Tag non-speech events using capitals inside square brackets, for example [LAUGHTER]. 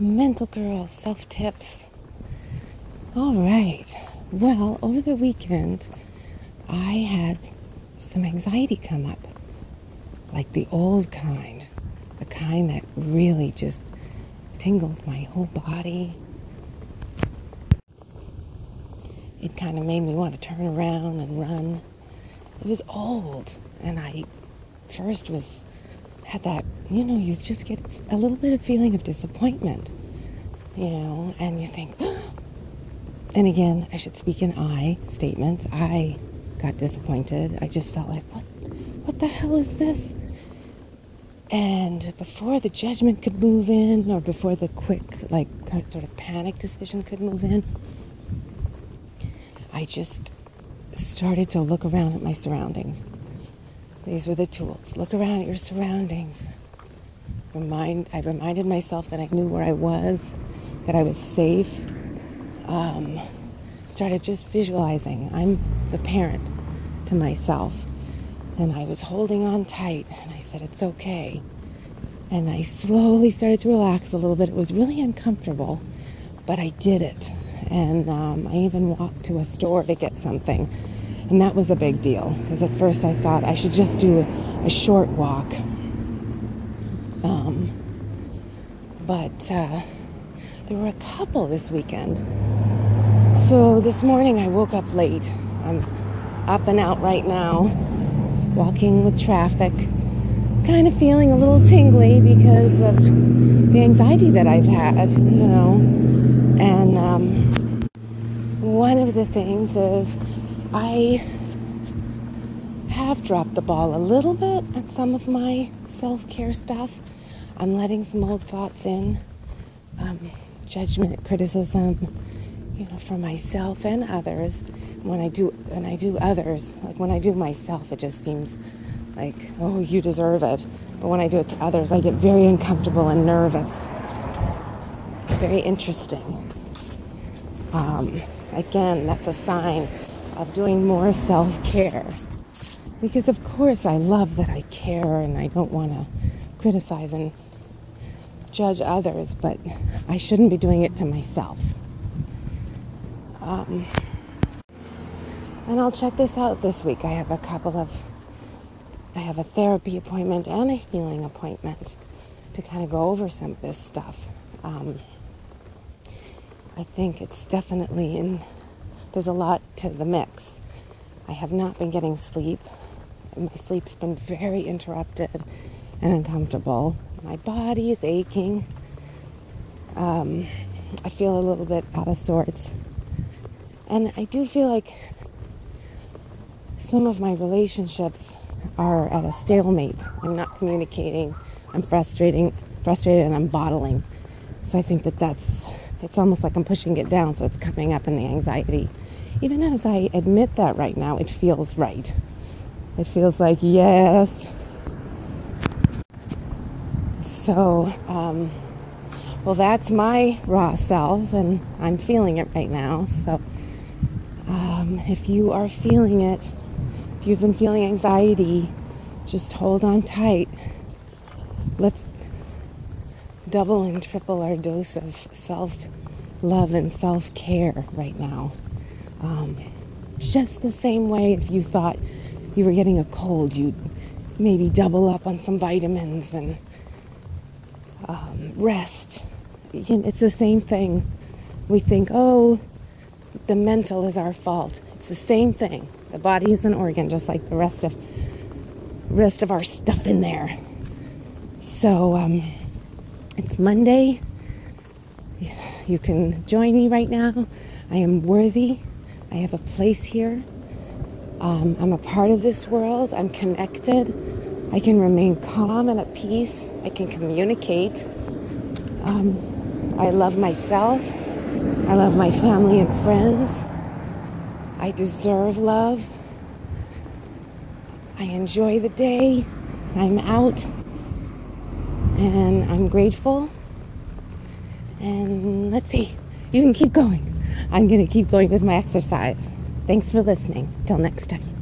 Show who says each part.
Speaker 1: Mental Girl Self Tips. All right. Well, over the weekend, I had some anxiety come up. Like the old kind. The kind that really just tingled my whole body. It kind of made me want to turn around and run. It was old, and I first was had that, you know, you just get a little bit of feeling of disappointment, you know, and you think, [GASPS] and again, I should speak in I statements. I got disappointed. I just felt like, what, what the hell is this? And before the judgment could move in, or before the quick, like, sort of panic decision could move in, I just started to look around at my surroundings. These were the tools. Look around at your surroundings. Remind, I reminded myself that I knew where I was, that I was safe. Um, started just visualizing. I'm the parent to myself. And I was holding on tight, and I said, It's okay. And I slowly started to relax a little bit. It was really uncomfortable, but I did it. And um, I even walked to a store to get something and that was a big deal because at first I thought I should just do a, short walk. Um, but uh, there were a couple this weekend. So this morning I woke up late. I'm up and out right now, walking with traffic, kind of feeling a little tingly because of the anxiety that I've had, you know. And um, one of the things is I have dropped the ball a little bit on some of my self care stuff. I'm letting some old thoughts in, um, judgment, criticism, you know, for myself and others. When I do, when I do others, like when I do myself, it just seems like, oh, you deserve it. But when I do it to others, I get very uncomfortable and nervous. Very interesting. Um, again, that's a sign of doing more self care. Because, of course, I love that I care and I don't want to criticize and judge others, but I shouldn't be doing it to myself. Um, and I'll check this out this week. I have a couple of, I have a therapy appointment and a healing appointment to kind of go over some of this stuff. Um, I think it's definitely in there's a lot to the mix. I have not been getting sleep. My sleep's been very interrupted and uncomfortable. My body is aching. Um, I feel a little bit out of sorts. And I do feel like some of my relationships are at a stalemate. I'm not communicating. I'm frustrating, frustrated, and I'm bottling. So I think that that's it's almost like I'm pushing it down, so it's coming up in the anxiety even as I admit that right now, it feels right. It feels like, yes. So, um, well, that's my raw self, and I'm feeling it right now. So, um, if you are feeling it, if you've been feeling anxiety, just hold on tight. Let's double and triple our dose of self love and self care right now. Um, just the same way if you thought you were getting a cold, you'd maybe double up on some vitamins and um, rest. It's the same thing. We think, oh, the mental is our fault. It's the same thing. The body is an organ, just like the rest of rest of our stuff in there. So um, it's Monday. You can join me right now. I am worthy. I have a place here. Um, I'm a part of this world. I'm connected. I can remain calm and at peace. I can communicate. Um, I love myself. I love my family and friends. I deserve love. I enjoy the day. I'm out. And I'm grateful. And let's see. You can keep going. I'm going to keep going with my exercise. Thanks for listening. Till next time.